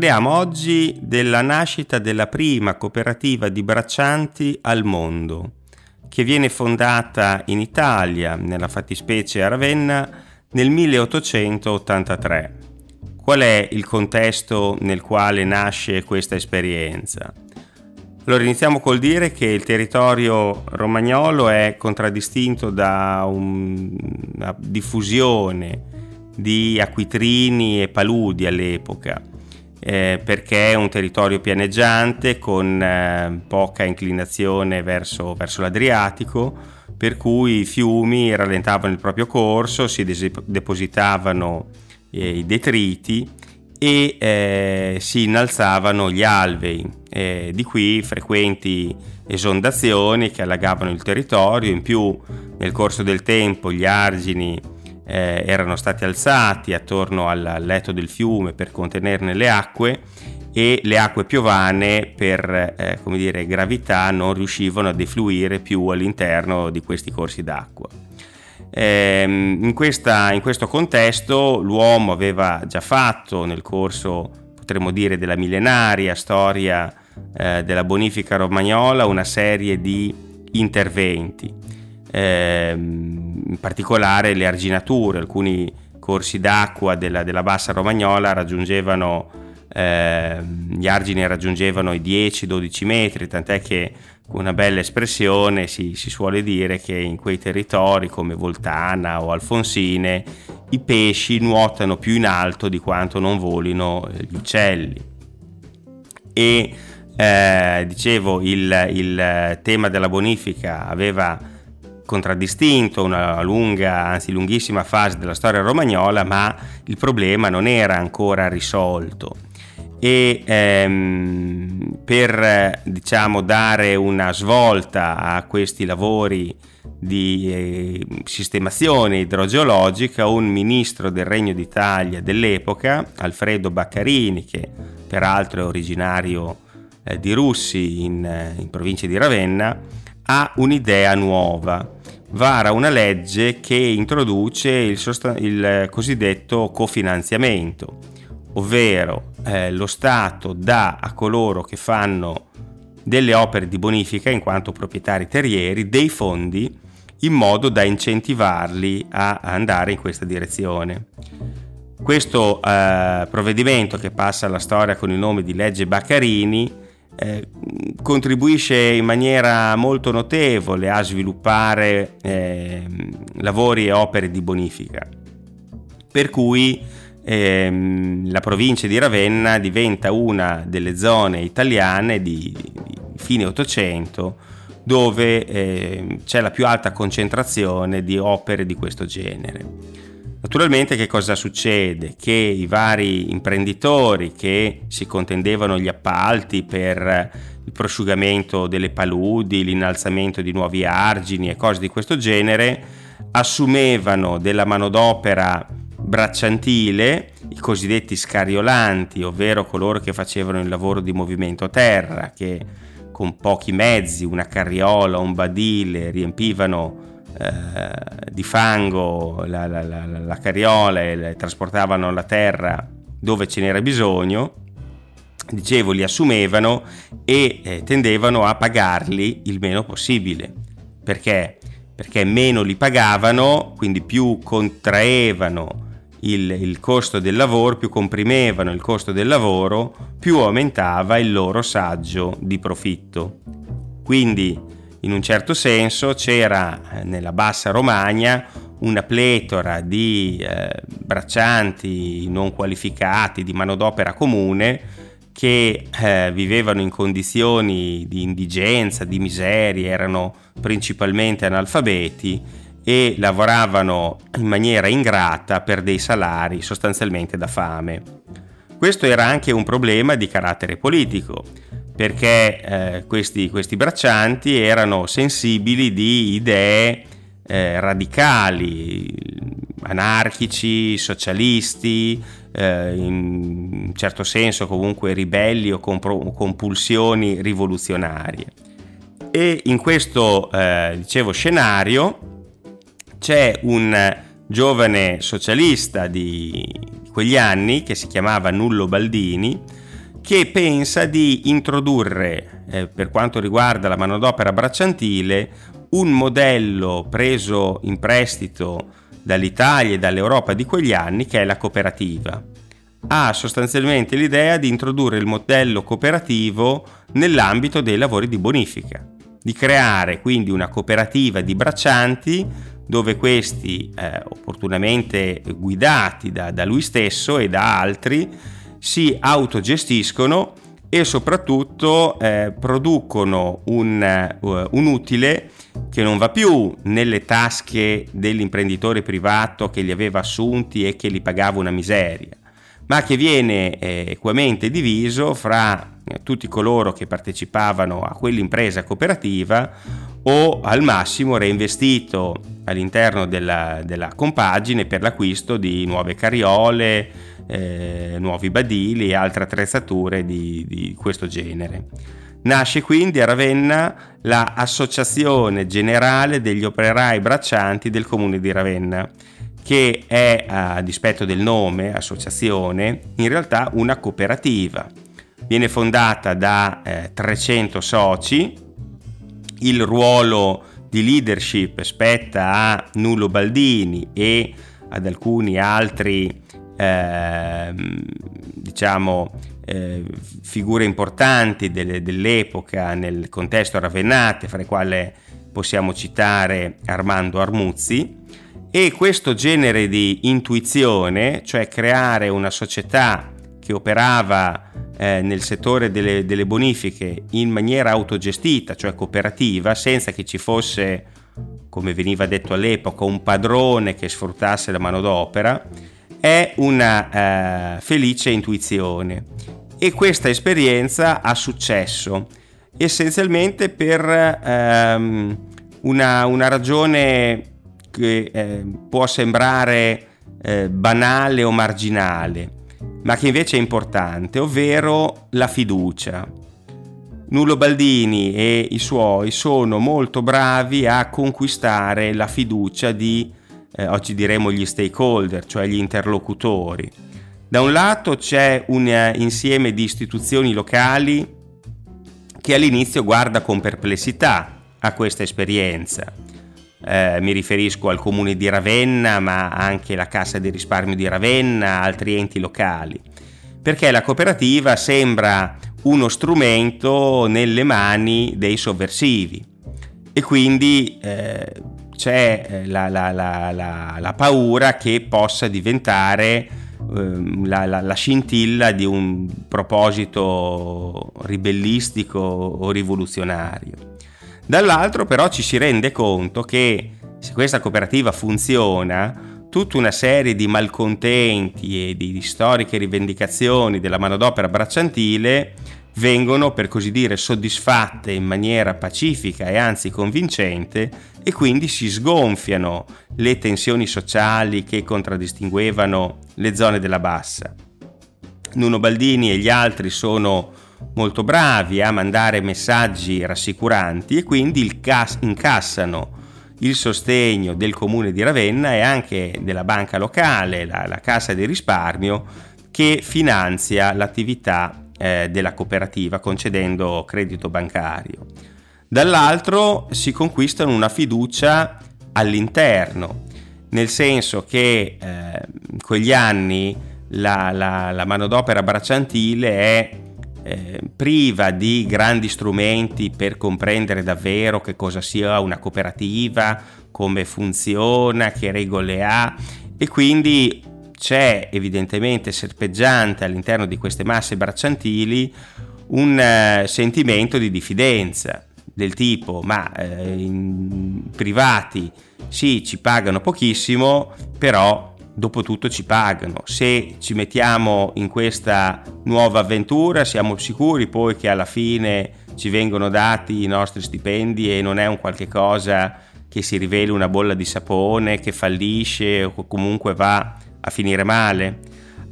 Parliamo oggi della nascita della prima cooperativa di braccianti al mondo, che viene fondata in Italia, nella fattispecie a Ravenna, nel 1883. Qual è il contesto nel quale nasce questa esperienza? Allora iniziamo col dire che il territorio romagnolo è contraddistinto da un, una diffusione di acquitrini e paludi all'epoca eh, perché è un territorio pianeggiante con eh, poca inclinazione verso, verso, l'Adriatico, per cui i fiumi rallentavano il proprio corso, si depositavano eh, i detriti e eh, si innalzavano gli alvei, eh, di qui frequenti esondazioni che allagavano il territorio, in più nel corso del tempo gli argini eh, erano stati alzati attorno al letto del fiume per contenerne le acque e le acque piovane per eh, come dire, gravità non riuscivano a defluire più all'interno di questi corsi d'acqua. Eh, in, questa, in questo contesto l'uomo aveva già fatto nel corso, potremmo dire, della millenaria storia eh, della bonifica romagnola una serie di interventi eh, in particolare le arginature, alcuni corsi d'acqua della, della bassa romagnola raggiungevano, eh, gli argini raggiungevano i 10-12 metri, tant'è che una bella espressione si, si, suole dire che in quei territori come Voltana o Alfonsine i pesci nuotano più in alto di quanto non volino gli uccelli. E eh, dicevo, il, il tema della bonifica aveva contraddistinto una lunga, anzi lunghissima fase della storia romagnola, ma il problema non era ancora risolto. E ehm, per diciamo, dare una svolta a questi lavori di eh, sistemazione idrogeologica, un ministro del Regno d'Italia dell'epoca, Alfredo Baccarini, che peraltro è originario eh, di Russi in, eh, in provincia di Ravenna, ha un'idea nuova vara una legge che introduce il, sostan- il cosiddetto cofinanziamento, ovvero eh, lo Stato dà a coloro che fanno delle opere di bonifica in quanto proprietari terrieri dei fondi in modo da incentivarli a andare in questa direzione. Questo eh, provvedimento che passa alla storia con il nome di legge Baccarini eh, contribuisce in maniera molto notevole a sviluppare eh, lavori e opere di bonifica. Per cui ehm, la provincia di Ravenna diventa una delle zone italiane di, di fine 800 dove eh, c'è la più alta concentrazione di opere di questo genere. Naturalmente che cosa succede? Che i vari imprenditori che si contendevano gli appalti per il prosciugamento delle paludi, l'innalzamento di nuovi argini e cose di questo genere assumevano della manodopera bracciantile, i cosiddetti scariolanti, ovvero coloro che facevano il lavoro di movimento terra, che con pochi mezzi, una carriola, un badile, riempivano eh, di fango la, la, la, la carriola e le trasportavano la terra dove ce n'era bisogno, dicevo, li assumevano e eh, tendevano a pagarli il meno possibile. Perché? Perché meno li pagavano, quindi più contraevano il, il, costo del lavoro, più comprimevano il costo del lavoro, più aumentava il loro saggio di profitto. Quindi in un certo senso c'era eh, nella bassa Romagna una pletora di eh, braccianti non qualificati, di manodopera comune, che eh, vivevano in condizioni di indigenza, di miseria, erano principalmente analfabeti e lavoravano in maniera ingrata per dei salari sostanzialmente da fame. Questo era anche un problema di carattere politico, perché eh, questi, questi, braccianti erano sensibili di idee eh, radicali, anarchici, socialisti, eh, in un certo senso comunque ribelli o con, con pulsioni rivoluzionarie. E in questo, eh, dicevo, scenario c'è un giovane socialista di quegli anni che si chiamava Nullo Baldini, che pensa di introdurre, eh, per quanto riguarda la manodopera bracciantile, un modello preso in prestito dall'Italia e dall'Europa di quegli anni che è la cooperativa. Ha sostanzialmente l'idea di introdurre il modello cooperativo nell'ambito dei lavori di bonifica, di creare quindi una cooperativa di braccianti dove questi, eh, opportunamente guidati da, da lui stesso e da altri, si autogestiscono e soprattutto eh, producono un, uh, un, utile che non va più nelle tasche dell'imprenditore privato che li aveva assunti e che li pagava una miseria, ma che viene eh, equamente diviso fra eh, tutti coloro che partecipavano a quell'impresa cooperativa o al massimo reinvestito all'interno della, della compagine per l'acquisto di nuove carriole, eh, nuovi badili e altre attrezzature di, di questo genere. Nasce quindi a Ravenna l'Associazione Generale degli Operai Braccianti del Comune di Ravenna, che è, a dispetto del nome, associazione, in realtà una cooperativa. Viene fondata da eh, 300 soci, il ruolo di leadership spetta a Nulo Baldini e ad alcuni altri eh, diciamo eh, figure importanti delle, dell'epoca nel contesto ravennate, fra le quali possiamo citare Armando Armuzzi, e questo genere di intuizione, cioè creare una società che operava eh, nel settore delle, delle, bonifiche in maniera autogestita, cioè cooperativa, senza che ci fosse, come veniva detto all'epoca, un padrone che sfruttasse la manodopera, è una eh, felice intuizione e questa esperienza ha successo essenzialmente per ehm, una, una, ragione che eh, può sembrare eh, banale o marginale, ma che invece è importante, ovvero la fiducia. Nulo Baldini e i suoi sono molto bravi a conquistare la fiducia di, eh, oggi diremo gli stakeholder, cioè gli interlocutori. Da un lato c'è un eh, insieme di istituzioni locali che all'inizio guarda con perplessità a questa esperienza. Eh, mi riferisco al comune di Ravenna, ma anche la Cassa di risparmio di Ravenna, altri enti locali, perché la cooperativa sembra uno strumento nelle mani dei sovversivi e quindi eh, c'è eh, la, la, la, la, paura che possa diventare Ehm, la, la, la, scintilla di un proposito ribellistico o rivoluzionario. Dall'altro però ci si rende conto che se questa cooperativa funziona, tutta una serie di malcontenti e di storiche rivendicazioni della manodopera bracciantile vengono per così dire soddisfatte in maniera pacifica e anzi convincente e quindi si sgonfiano le tensioni sociali che contraddistinguevano le zone della bassa. Nuno Baldini e gli altri sono molto bravi a mandare messaggi rassicuranti e quindi incassano il sostegno del comune di Ravenna e anche della banca locale, la, la Cassa di risparmio, che finanzia l'attività eh, della cooperativa concedendo credito bancario. Dall'altro si conquistano una fiducia all'interno, nel senso che eh, in quegli anni la, la, la manodopera bracciantile è eh, priva di grandi strumenti per comprendere davvero che cosa sia una cooperativa, come funziona, che regole ha e quindi c'è evidentemente serpeggiante all'interno di queste masse bracciantili un uh, sentimento di diffidenza del tipo ma eh, in privati sì ci pagano pochissimo però dopo tutto ci pagano. Se ci mettiamo in questa nuova avventura siamo sicuri poi che alla fine ci vengono dati i nostri stipendi e non è un qualche cosa che si riveli una bolla di sapone che fallisce o comunque va a finire male.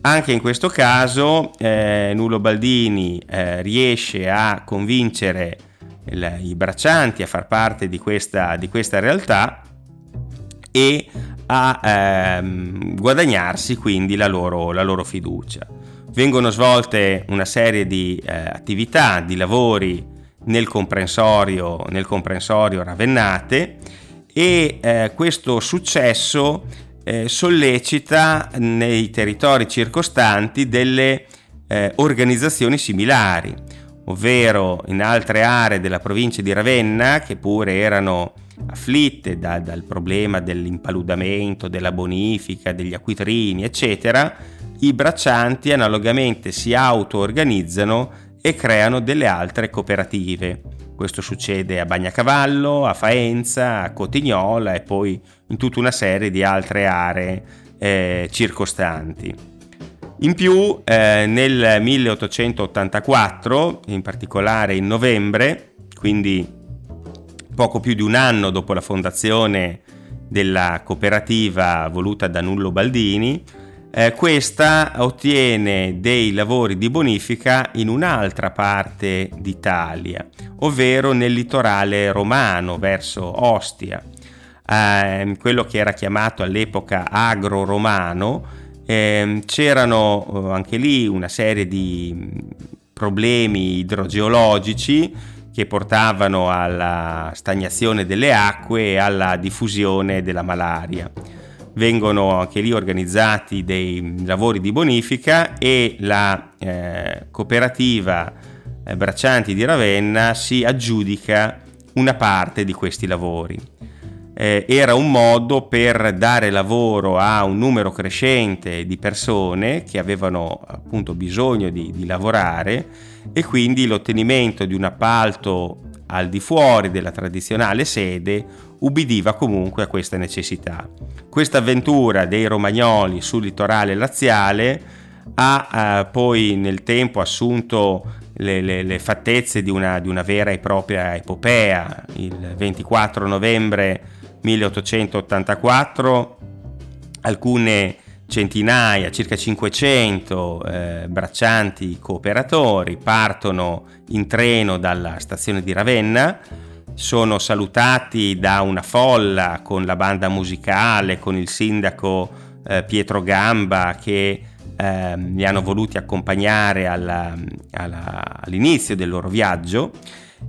Anche in questo caso eh, Nulo Baldini eh, riesce a convincere il, i braccianti a far parte di questa, di questa realtà e a ehm, guadagnarsi quindi la loro, la loro fiducia. vengono svolte una serie di eh, attività, di lavori nel comprensorio, nel comprensorio Ravennate e eh, questo successo eh, sollecita nei territori circostanti delle eh, organizzazioni similari, ovvero in altre aree della provincia di Ravenna che pure erano afflitte da, dal problema dell'impaludamento, della bonifica, degli acquitrini, eccetera, i braccianti analogamente si auto-organizzano e creano delle altre cooperative. Questo succede a Bagnacavallo, a Faenza, a Cotignola e poi in tutta una serie di altre aree eh, circostanti. In più, eh, nel 1884, in particolare in novembre, quindi poco più di un anno dopo la fondazione della cooperativa voluta da Nullo Baldini, eh, questa ottiene dei lavori di bonifica in un'altra parte d'Italia, ovvero nel litorale romano verso Ostia. Eh, quello che era chiamato all'epoca agro-romano, eh, c'erano anche lì una serie di problemi idrogeologici che portavano alla stagnazione delle acque e alla diffusione della malaria vengono anche lì organizzati dei lavori di bonifica e la eh, cooperativa eh, Braccianti di Ravenna si aggiudica una parte di questi lavori. Eh, era un modo per dare lavoro a un numero crescente di persone che avevano appunto bisogno di, di lavorare e quindi l'ottenimento di un appalto al di fuori della tradizionale sede ubbidiva comunque a questa necessità. Questa avventura dei romagnoli sul litorale laziale ha eh, poi nel tempo assunto le, le, le fattezze di una, di una, vera e propria epopea. Il 24 novembre 1884 alcune centinaia, circa 500 eh, braccianti cooperatori partono in treno dalla stazione di Ravenna sono salutati da una folla con la banda musicale, con il sindaco eh, Pietro Gamba che eh, li hanno voluti accompagnare alla, alla, all'inizio del loro viaggio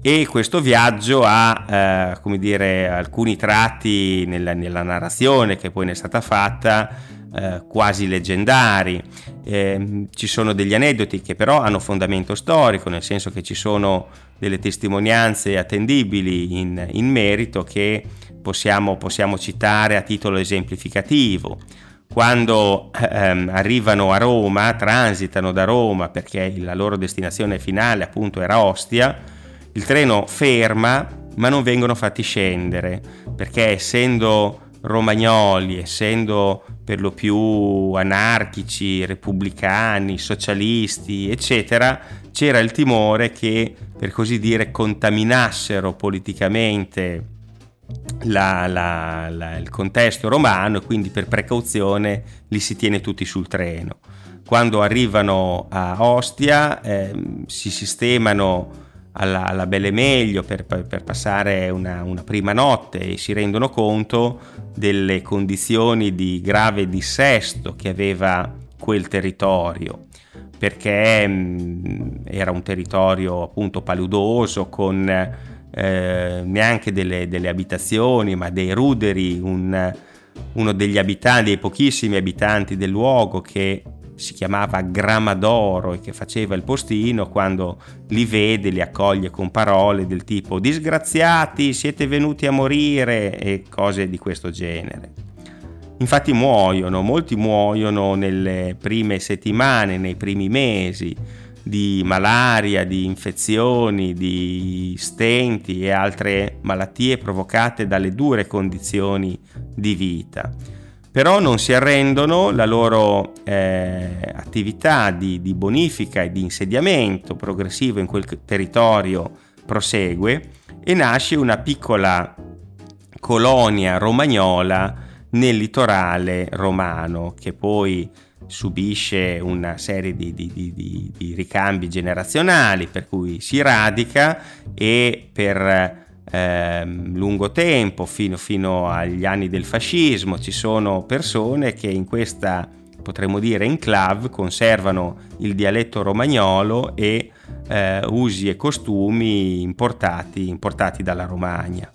e questo viaggio ha eh, dire, alcuni tratti nella, nella, narrazione che poi ne è stata fatta eh, quasi leggendari. Eh, ci sono degli aneddoti che però hanno fondamento storico, nel senso che ci sono delle testimonianze attendibili in, in merito che possiamo, possiamo, citare a titolo esemplificativo. Quando ehm, arrivano a Roma, transitano da Roma perché la loro destinazione finale appunto era Ostia, il treno ferma ma non vengono fatti scendere perché essendo romagnoli, essendo per lo più anarchici, repubblicani, socialisti, eccetera, c'era il timore che, per così dire, contaminassero politicamente la, la, la, il contesto romano e quindi per precauzione li si tiene tutti sul treno. Quando arrivano a Ostia eh, si sistemano alla, alla Belle Meglio per, per passare una, una, prima notte e si rendono conto delle condizioni di grave dissesto che aveva quel territorio perché mh, era un territorio appunto paludoso con eh, neanche delle, delle, abitazioni ma dei ruderi un, uno degli abitanti, dei pochissimi abitanti del luogo che si chiamava Gramadoro e che faceva il postino, quando li vede li accoglie con parole del tipo disgraziati, siete venuti a morire e cose di questo genere. Infatti muoiono, molti muoiono nelle prime settimane, nei primi mesi di malaria, di infezioni, di stenti e altre malattie provocate dalle dure condizioni di vita però non si arrendono, la loro eh, attività di, di, bonifica e di insediamento progressivo in quel territorio prosegue e nasce una piccola colonia romagnola nel litorale romano che poi subisce una serie di, di, di, di ricambi generazionali per cui si radica e per eh, lungo tempo, fino, fino, agli anni del fascismo, ci sono persone che in questa potremmo dire enclave, conservano il dialetto romagnolo e eh, usi e costumi importati, importati dalla Romagna.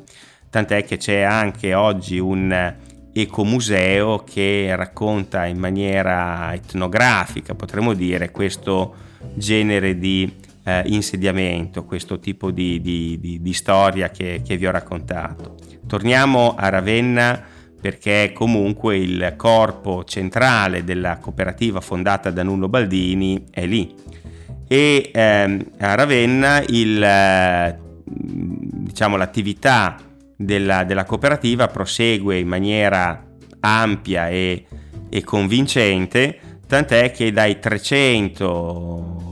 Tant'è che c'è anche oggi un ecomuseo che racconta in maniera etnografica, potremmo dire, questo genere di eh, insediamento, questo tipo di, di, di, di storia che, che vi ho raccontato. Torniamo a Ravenna perché comunque il corpo centrale della cooperativa fondata da Nuno Baldini è lì. E ehm, a Ravenna il, eh, diciamo, l'attività della, della, cooperativa prosegue in maniera ampia e, e convincente, tant'è che dai 300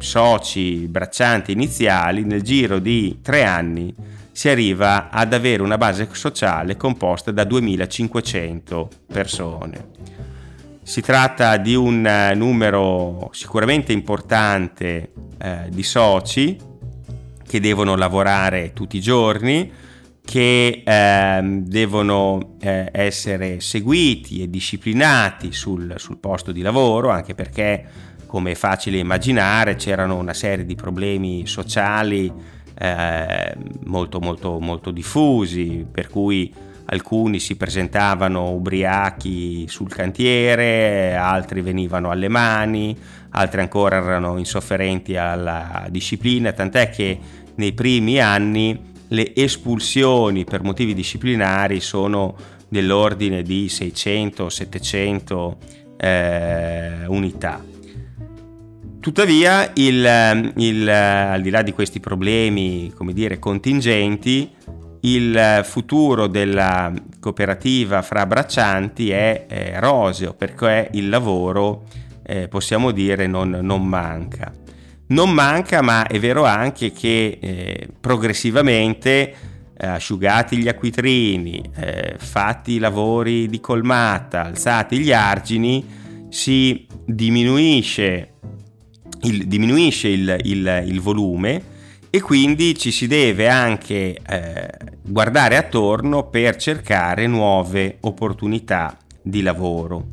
soci braccianti iniziali nel giro di tre anni si arriva ad avere una base sociale composta da 2500 persone. Si tratta di un eh, numero sicuramente importante eh, di soci che devono lavorare tutti i giorni, che eh, devono eh, essere seguiti e disciplinati sul, sul posto di lavoro, anche perché, come è facile immaginare, c'erano una serie di problemi sociali eh, molto, molto, molto diffusi, per cui alcuni si presentavano ubriachi sul cantiere, altri venivano alle mani, altri ancora erano insofferenti alla disciplina, tant'è che nei primi anni le espulsioni per motivi disciplinari sono dell'ordine di 600-700 eh, unità. Tuttavia, il, il, al di là di questi problemi, come dire, contingenti, il futuro della cooperativa fra braccianti è, è roseo perché il lavoro, eh, possiamo dire, non, non, manca. Non manca, ma è vero anche che eh, progressivamente, eh, asciugati gli acquitrini, eh, fatti i lavori di colmata, alzati gli argini, si diminuisce il, diminuisce il, il, il, volume e quindi ci si deve anche eh, guardare attorno per cercare nuove opportunità di lavoro.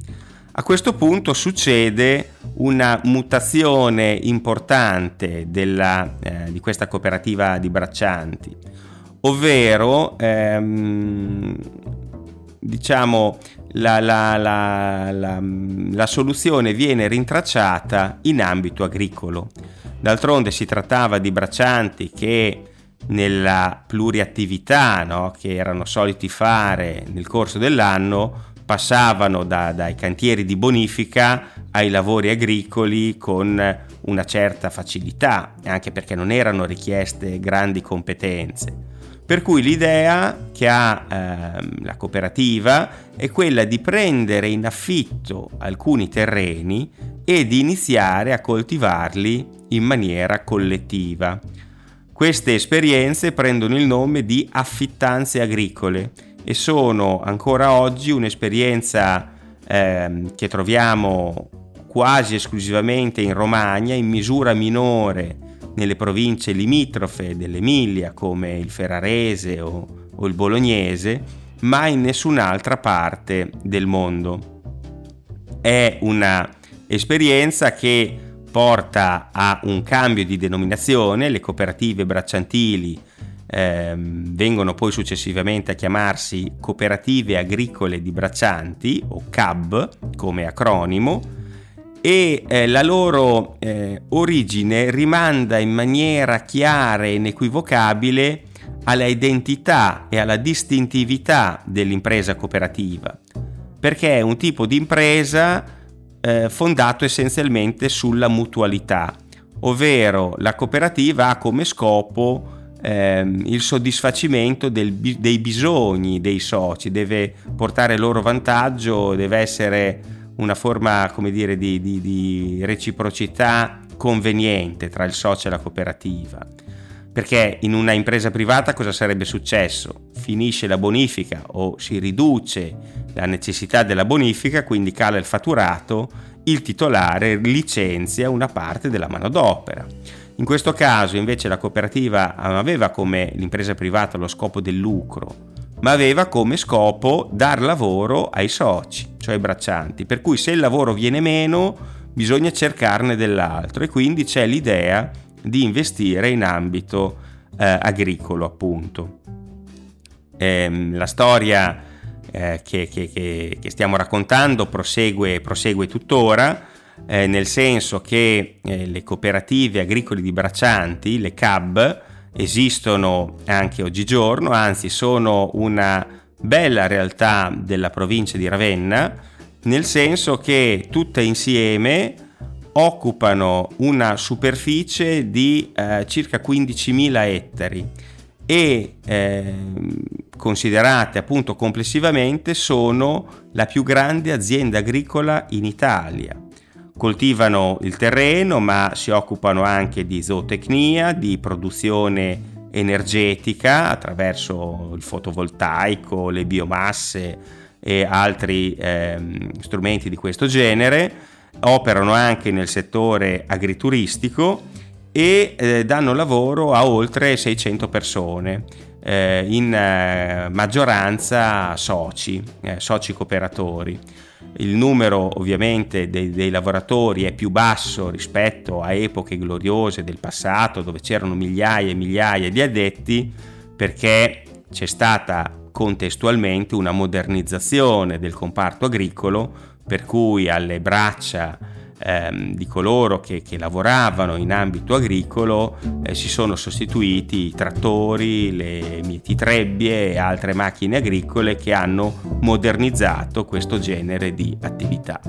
A questo punto succede una mutazione importante della, eh, di questa cooperativa di braccianti, ovvero ehm, diciamo la, la, la, la, soluzione viene rintracciata in ambito agricolo. D'altronde si trattava di braccianti che nella pluriattività no, che erano soliti fare nel corso dell'anno passavano da, dai cantieri di bonifica ai lavori agricoli con una certa facilità, anche perché non erano richieste grandi competenze. Per cui l'idea che ha eh, la cooperativa è quella di prendere in affitto alcuni terreni e di iniziare a coltivarli in maniera collettiva. Queste esperienze prendono il nome di affittanze agricole e sono ancora oggi un'esperienza eh, che troviamo quasi esclusivamente in Romagna, in misura minore nelle province limitrofe dell'Emilia come il Ferrarese o, o il Bolognese, ma in nessun'altra parte del mondo. È una esperienza che porta a un cambio di denominazione, le cooperative bracciantili eh, vengono poi successivamente a chiamarsi Cooperative Agricole di Braccianti o CAB come acronimo, e eh, la loro eh, origine rimanda in maniera chiara e inequivocabile alla identità e alla distintività dell'impresa cooperativa, perché è un tipo di impresa eh, fondato essenzialmente sulla mutualità, ovvero la cooperativa ha come scopo ehm, il soddisfacimento del, dei bisogni dei soci, deve portare loro vantaggio, deve essere una forma, come dire, di, di, di reciprocità conveniente tra il socio e la cooperativa. Perché in una impresa privata cosa sarebbe successo? Finisce la bonifica o si riduce la necessità della bonifica, quindi cala il fatturato, il titolare licenzia una parte della manodopera. In questo caso invece la cooperativa non aveva come l'impresa privata lo scopo del lucro, ma aveva come scopo dar lavoro ai soci cioè braccianti, per cui se il lavoro viene meno bisogna cercarne dell'altro e quindi c'è l'idea di investire in ambito eh, agricolo appunto. Eh, la storia eh, che, che, che, che, stiamo raccontando prosegue, prosegue tuttora, eh, nel senso che eh, le cooperative agricole di braccianti, le CAB, esistono anche oggigiorno, anzi sono una bella realtà della provincia di Ravenna, nel senso che tutte insieme occupano una superficie di eh, circa 15.000 ettari e eh, considerate appunto complessivamente sono la più grande azienda agricola in Italia. Coltivano il terreno ma si occupano anche di zootecnia, di produzione energetica attraverso il fotovoltaico, le biomasse e altri eh, strumenti di questo genere, operano anche nel settore agrituristico e eh, danno lavoro a oltre 600 persone, eh, in eh, maggioranza soci, eh, soci cooperatori il numero ovviamente dei, dei, lavoratori è più basso rispetto a epoche gloriose del passato dove c'erano migliaia e migliaia di addetti perché c'è stata contestualmente una modernizzazione del comparto agricolo per cui alle braccia ehm, di coloro che, che, lavoravano in ambito agricolo eh, si sono sostituiti i trattori, le mietitrebbie e altre macchine agricole che hanno modernizzato questo genere di attività.